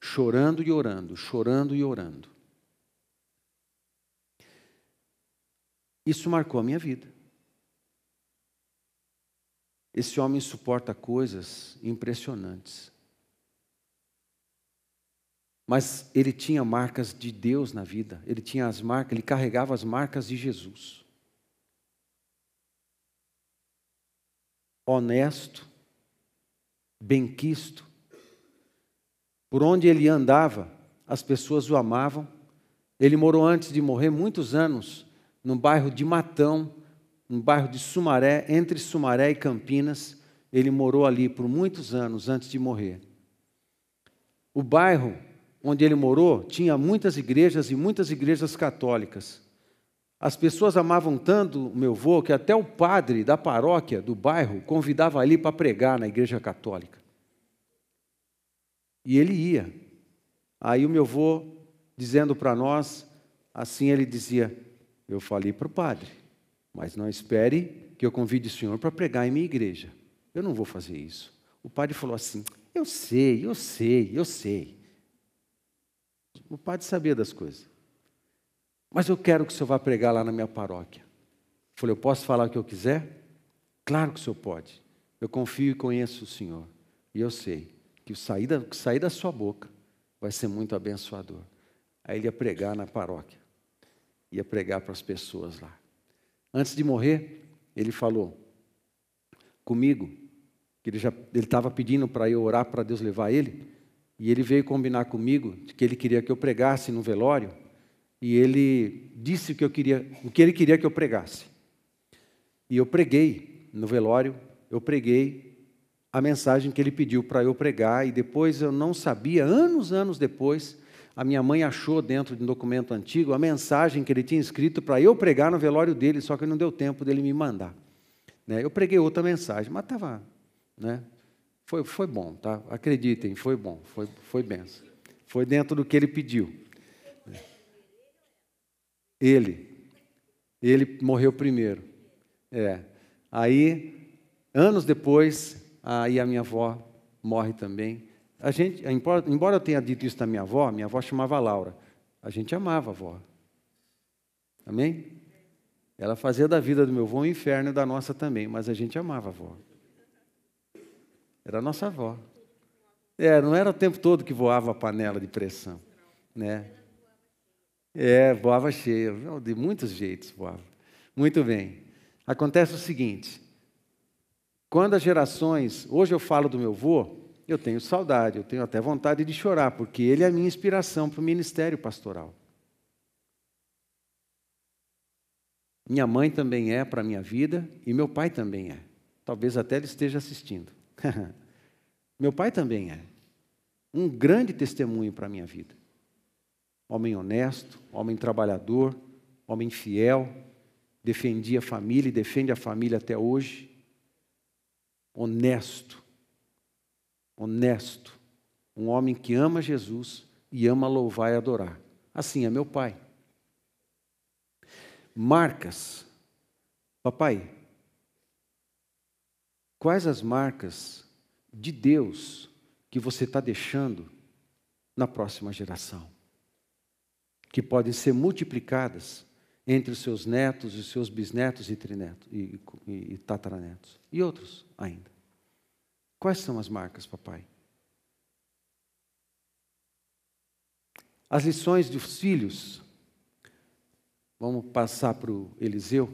chorando e orando, chorando e orando. Isso marcou a minha vida. Esse homem suporta coisas impressionantes. Mas ele tinha marcas de Deus na vida, ele tinha as marcas, ele carregava as marcas de Jesus. Honesto, benquisto. Por onde ele andava, as pessoas o amavam. Ele morou antes de morrer muitos anos no bairro de Matão, no bairro de Sumaré, entre Sumaré e Campinas. Ele morou ali por muitos anos antes de morrer. O bairro onde ele morou tinha muitas igrejas e muitas igrejas católicas. As pessoas amavam tanto o meu avô que até o padre da paróquia do bairro convidava ele para pregar na igreja católica. E ele ia. Aí o meu avô, dizendo para nós, assim ele dizia: Eu falei para o padre, mas não espere que eu convide o senhor para pregar em minha igreja. Eu não vou fazer isso. O padre falou assim: Eu sei, eu sei, eu sei. O padre sabia das coisas. Mas eu quero que o senhor vá pregar lá na minha paróquia. Eu falei: Eu posso falar o que eu quiser? Claro que o senhor pode. Eu confio e conheço o senhor. E eu sei que o sair da, que sair da sua boca vai ser muito abençoador. Aí ele ia pregar na paróquia. Ia pregar para as pessoas lá. Antes de morrer, ele falou comigo, que ele já estava pedindo para eu orar para Deus levar ele, e ele veio combinar comigo que ele queria que eu pregasse no velório, e ele disse que eu queria, o que ele queria que eu pregasse. E eu preguei no velório, eu preguei a mensagem que ele pediu para eu pregar, e depois eu não sabia, anos, anos depois, a minha mãe achou dentro de um documento antigo a mensagem que ele tinha escrito para eu pregar no velório dele, só que não deu tempo dele me mandar. Né? Eu preguei outra mensagem, mas estava. Né? Foi, foi bom, tá? Acreditem, foi bom, foi, foi benção. Foi dentro do que ele pediu. Ele. Ele morreu primeiro. É. Aí, anos depois, aí a minha avó morre também. A gente, embora eu tenha dito isso da minha avó, minha avó chamava Laura. A gente amava a avó. Amém? Ela fazia da vida do meu avô um inferno e da nossa também, mas a gente amava a avó. Era a nossa avó. É, não era o tempo todo que voava a panela de pressão, né? É, voava cheia, de muitos jeitos voava. Muito bem. Acontece o seguinte: quando as gerações, hoje eu falo do meu avô, eu tenho saudade, eu tenho até vontade de chorar, porque ele é a minha inspiração para o ministério pastoral. Minha mãe também é para a minha vida e meu pai também é. Talvez até ele esteja assistindo. meu pai também é. Um grande testemunho para a minha vida. Homem honesto, homem trabalhador, homem fiel, defendia a família e defende a família até hoje. Honesto, honesto, um homem que ama Jesus e ama louvar e adorar. Assim é meu pai. Marcas. Papai, quais as marcas de Deus que você está deixando na próxima geração? Que podem ser multiplicadas entre os seus netos, os seus bisnetos e, trinetos, e, e, e tataranetos. E outros ainda. Quais são as marcas, papai? As lições dos filhos. Vamos passar para o Eliseu.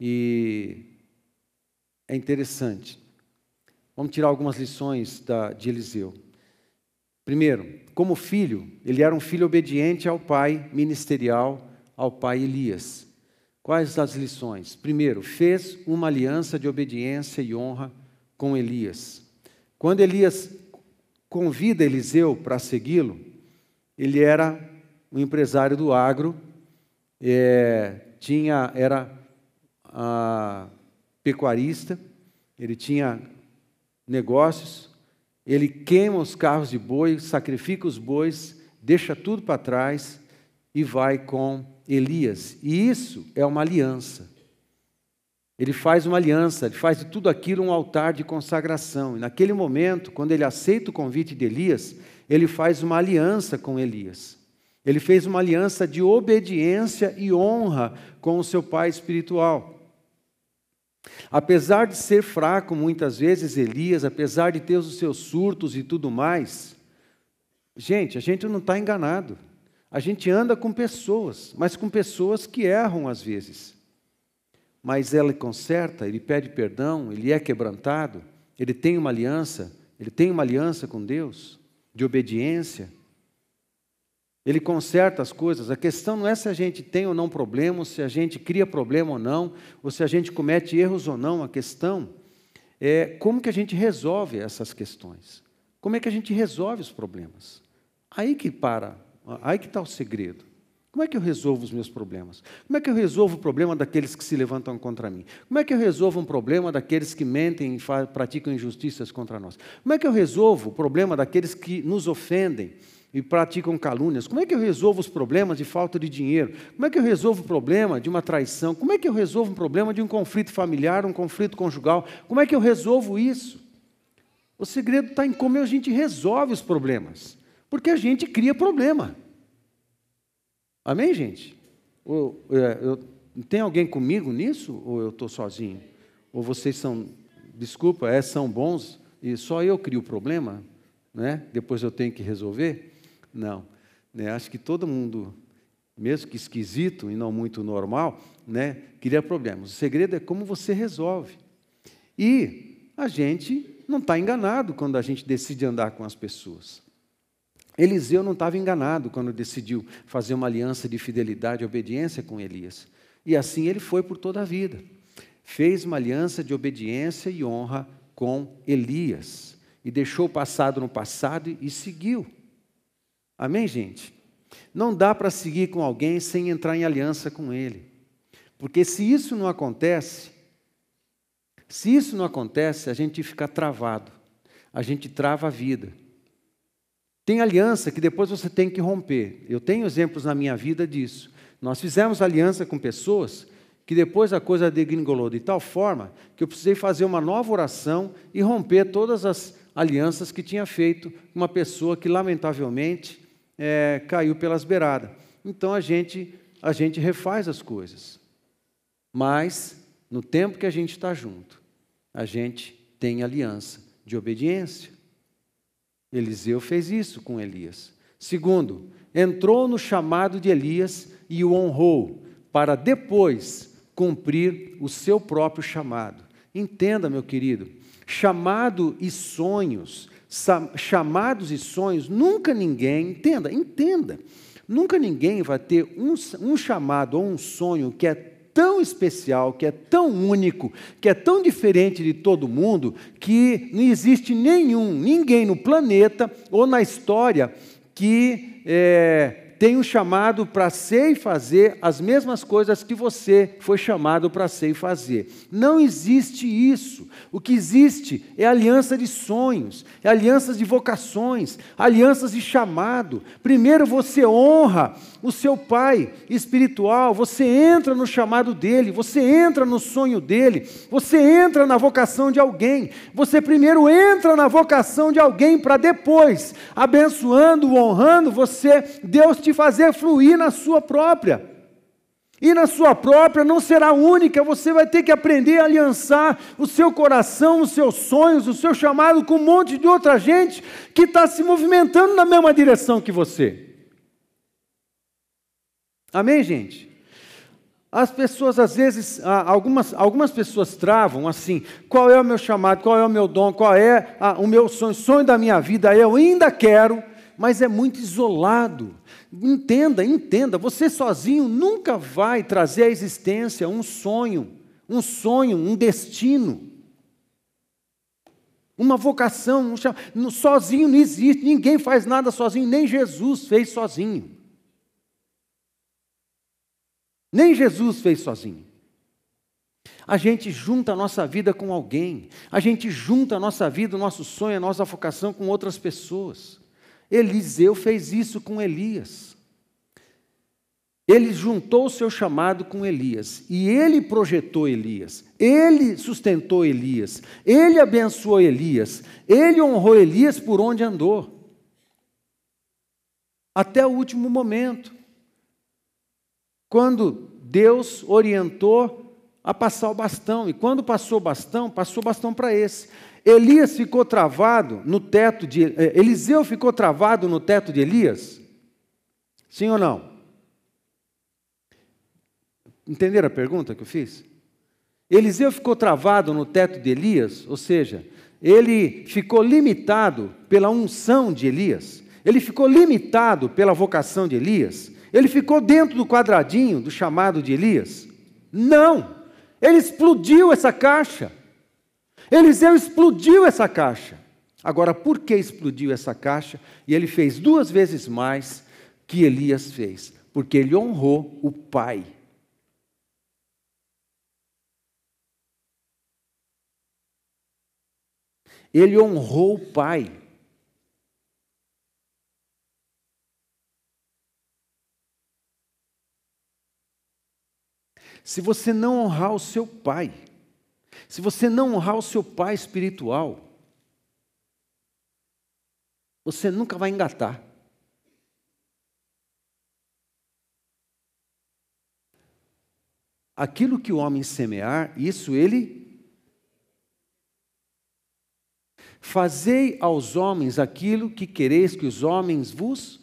E é interessante. Vamos tirar algumas lições da, de Eliseu. Primeiro, como filho, ele era um filho obediente ao pai ministerial, ao pai Elias. Quais as lições? Primeiro, fez uma aliança de obediência e honra com Elias. Quando Elias convida Eliseu para segui-lo, ele era um empresário do agro, é, tinha, era a, pecuarista, ele tinha negócios, ele queima os carros de boi, sacrifica os bois, deixa tudo para trás e vai com Elias. E isso é uma aliança. Ele faz uma aliança, ele faz de tudo aquilo um altar de consagração. E naquele momento, quando ele aceita o convite de Elias, ele faz uma aliança com Elias. Ele fez uma aliança de obediência e honra com o seu pai espiritual. Apesar de ser fraco muitas vezes, Elias, apesar de ter os seus surtos e tudo mais, gente, a gente não está enganado. A gente anda com pessoas, mas com pessoas que erram às vezes mas ela conserta, ele pede perdão, ele é quebrantado, ele tem uma aliança, ele tem uma aliança com Deus, de obediência. Ele conserta as coisas. A questão não é se a gente tem ou não problema, se a gente cria problema ou não, ou se a gente comete erros ou não. A questão é como que a gente resolve essas questões. Como é que a gente resolve os problemas? Aí que para, aí que está o segredo. Como é que eu resolvo os meus problemas? Como é que eu resolvo o problema daqueles que se levantam contra mim? Como é que eu resolvo um problema daqueles que mentem e praticam injustiças contra nós? Como é que eu resolvo o problema daqueles que nos ofendem e praticam calúnias? Como é que eu resolvo os problemas de falta de dinheiro? Como é que eu resolvo o problema de uma traição? Como é que eu resolvo o problema de um conflito familiar, um conflito conjugal? Como é que eu resolvo isso? O segredo está em como a gente resolve os problemas, porque a gente cria problema. Amém, gente? Ou, é, eu, tem alguém comigo nisso? Ou eu estou sozinho? Ou vocês são, desculpa, é, são bons e só eu crio o problema? Né? Depois eu tenho que resolver? Não. Né? Acho que todo mundo, mesmo que esquisito e não muito normal, né, cria problemas. O segredo é como você resolve. E a gente não está enganado quando a gente decide andar com as pessoas. Eliseu não estava enganado quando decidiu fazer uma aliança de fidelidade e obediência com Elias. E assim ele foi por toda a vida. Fez uma aliança de obediência e honra com Elias. E deixou o passado no passado e seguiu. Amém, gente? Não dá para seguir com alguém sem entrar em aliança com ele. Porque se isso não acontece, se isso não acontece, a gente fica travado. A gente trava a vida. Tem aliança que depois você tem que romper. Eu tenho exemplos na minha vida disso. Nós fizemos aliança com pessoas que depois a coisa degringolou de tal forma que eu precisei fazer uma nova oração e romper todas as alianças que tinha feito com uma pessoa que, lamentavelmente, é, caiu pelas beiradas. Então a gente, a gente refaz as coisas. Mas, no tempo que a gente está junto, a gente tem aliança de obediência. Eliseu fez isso com Elias. Segundo, entrou no chamado de Elias e o honrou, para depois cumprir o seu próprio chamado. Entenda, meu querido, chamado e sonhos, chamados e sonhos, nunca ninguém, entenda, entenda, nunca ninguém vai ter um, um chamado ou um sonho que é tão especial, que é tão único, que é tão diferente de todo mundo, que não existe nenhum, ninguém no planeta ou na história que é, tem um chamado para ser e fazer as mesmas coisas que você foi chamado para ser e fazer. Não existe isso. O que existe é aliança de sonhos, é alianças de vocações, alianças de chamado. Primeiro você honra o seu pai espiritual, você entra no chamado dele, você entra no sonho dele, você entra na vocação de alguém. Você primeiro entra na vocação de alguém para depois, abençoando, honrando, você, Deus te fazer fluir na sua própria. E na sua própria não será única, você vai ter que aprender a aliançar o seu coração, os seus sonhos, o seu chamado com um monte de outra gente que está se movimentando na mesma direção que você. Amém, gente? As pessoas, às vezes, algumas, algumas pessoas travam assim: qual é o meu chamado, qual é o meu dom, qual é o meu sonho, sonho da minha vida, eu ainda quero, mas é muito isolado. Entenda, entenda, você sozinho nunca vai trazer à existência um sonho, um sonho, um destino. Uma vocação, um sozinho não existe, ninguém faz nada sozinho, nem Jesus fez sozinho. Nem Jesus fez sozinho. A gente junta a nossa vida com alguém, a gente junta a nossa vida, o nosso sonho, a nossa vocação com outras pessoas. Eliseu fez isso com Elias. Ele juntou o seu chamado com Elias e ele projetou Elias, ele sustentou Elias, ele abençoou Elias, ele honrou Elias por onde andou, até o último momento. Quando Deus orientou a passar o bastão, e quando passou o bastão, passou o bastão para esse. Elias ficou travado no teto de. Eh, Eliseu ficou travado no teto de Elias? Sim ou não? Entenderam a pergunta que eu fiz? Eliseu ficou travado no teto de Elias, ou seja, ele ficou limitado pela unção de Elias, ele ficou limitado pela vocação de Elias, ele ficou dentro do quadradinho do chamado de Elias? Não! Ele explodiu essa caixa. Eliseu explodiu essa caixa. Agora, por que explodiu essa caixa? E ele fez duas vezes mais que Elias fez, porque ele honrou o pai. Ele honrou o pai. Se você não honrar o seu pai, se você não honrar o seu pai espiritual, você nunca vai engatar. Aquilo que o homem semear, isso ele Fazei aos homens aquilo que quereis que os homens vos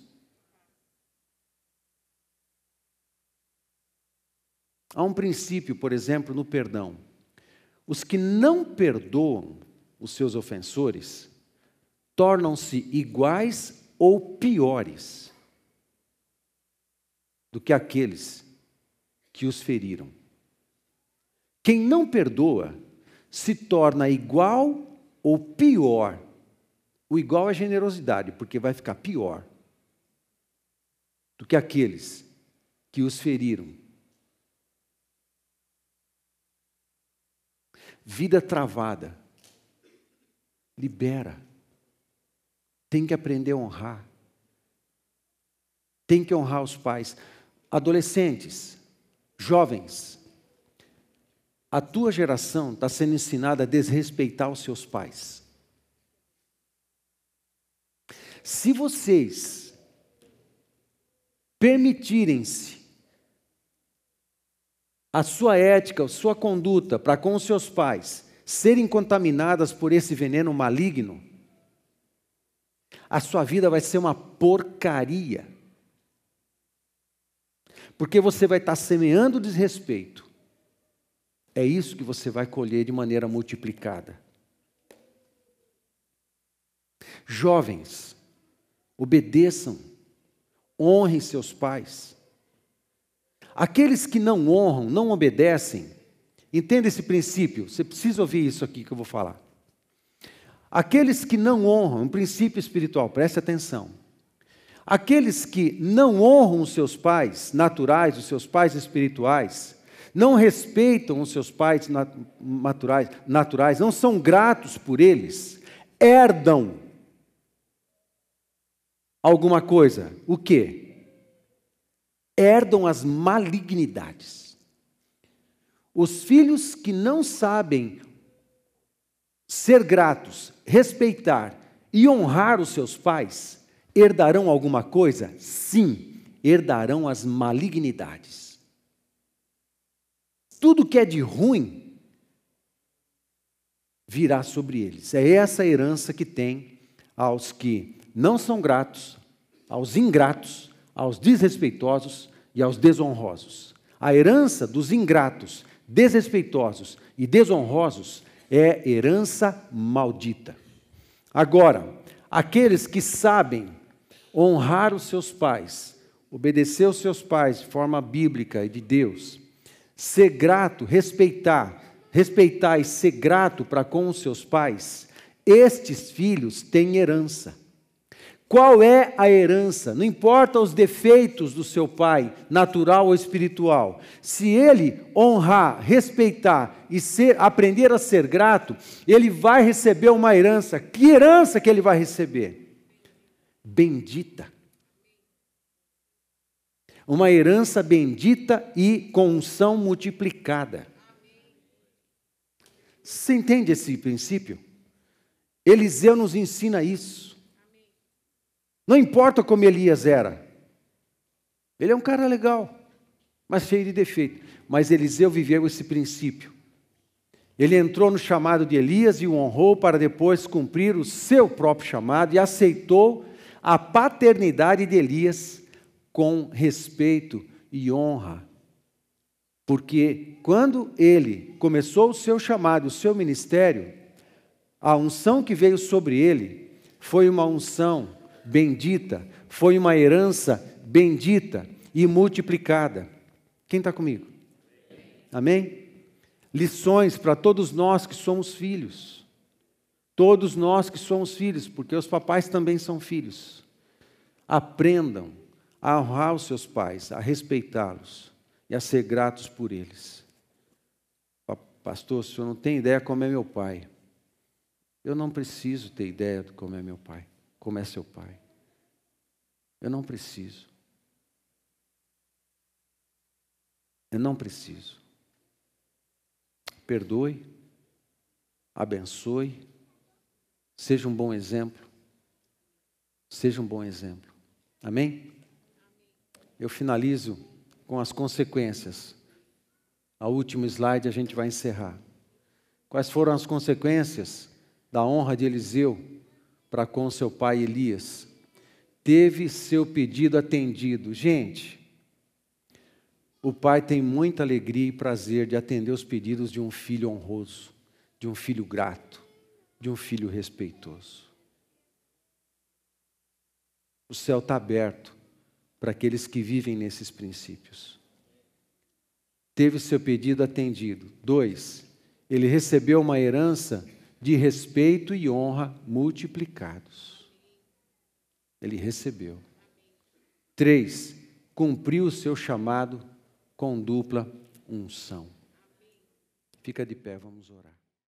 Há um princípio, por exemplo, no perdão. Os que não perdoam os seus ofensores tornam-se iguais ou piores do que aqueles que os feriram. Quem não perdoa se torna igual ou pior. O igual é generosidade, porque vai ficar pior. do que aqueles que os feriram. Vida travada. Libera. Tem que aprender a honrar. Tem que honrar os pais. Adolescentes, jovens, a tua geração está sendo ensinada a desrespeitar os seus pais. Se vocês permitirem-se a sua ética, a sua conduta para com os seus pais serem contaminadas por esse veneno maligno, a sua vida vai ser uma porcaria. Porque você vai estar semeando desrespeito. É isso que você vai colher de maneira multiplicada. Jovens, obedeçam, honrem seus pais. Aqueles que não honram, não obedecem, entenda esse princípio, você precisa ouvir isso aqui que eu vou falar. Aqueles que não honram, um princípio espiritual, preste atenção. Aqueles que não honram os seus pais naturais, os seus pais espirituais, não respeitam os seus pais naturais, naturais não são gratos por eles, herdam alguma coisa. O que? Herdam as malignidades. Os filhos que não sabem ser gratos, respeitar e honrar os seus pais, herdarão alguma coisa? Sim, herdarão as malignidades. Tudo que é de ruim virá sobre eles. É essa herança que tem aos que não são gratos, aos ingratos, aos desrespeitosos e aos desonrosos. A herança dos ingratos, desrespeitosos e desonrosos é herança maldita. Agora, aqueles que sabem honrar os seus pais, obedecer aos seus pais de forma bíblica e de Deus, ser grato, respeitar, respeitar e ser grato para com os seus pais, estes filhos têm herança. Qual é a herança? Não importa os defeitos do seu pai, natural ou espiritual. Se ele honrar, respeitar e ser, aprender a ser grato, ele vai receber uma herança. Que herança que ele vai receber? Bendita. Uma herança bendita e com unção multiplicada. Você entende esse princípio? Eliseu nos ensina isso. Não importa como Elias era. Ele é um cara legal, mas cheio de defeito. Mas Eliseu viveu esse princípio. Ele entrou no chamado de Elias e o honrou para depois cumprir o seu próprio chamado e aceitou a paternidade de Elias com respeito e honra. Porque quando ele começou o seu chamado, o seu ministério, a unção que veio sobre ele foi uma unção bendita, foi uma herança bendita e multiplicada. Quem está comigo? Amém? Lições para todos nós que somos filhos. Todos nós que somos filhos, porque os papais também são filhos. Aprendam a honrar os seus pais, a respeitá-los e a ser gratos por eles. Pastor, o senhor não tem ideia como é meu pai. Eu não preciso ter ideia de como é meu pai como é seu pai. Eu não preciso. Eu não preciso. Perdoe, abençoe, seja um bom exemplo. Seja um bom exemplo. Amém? Eu finalizo com as consequências. A último slide a gente vai encerrar. Quais foram as consequências da honra de Eliseu para com seu pai Elias. Teve seu pedido atendido. Gente, o pai tem muita alegria e prazer de atender os pedidos de um filho honroso, de um filho grato, de um filho respeitoso. O céu está aberto para aqueles que vivem nesses princípios. Teve seu pedido atendido. Dois, ele recebeu uma herança de respeito e honra multiplicados. Ele recebeu. Três, cumpriu o seu chamado com dupla unção. Fica de pé, vamos orar.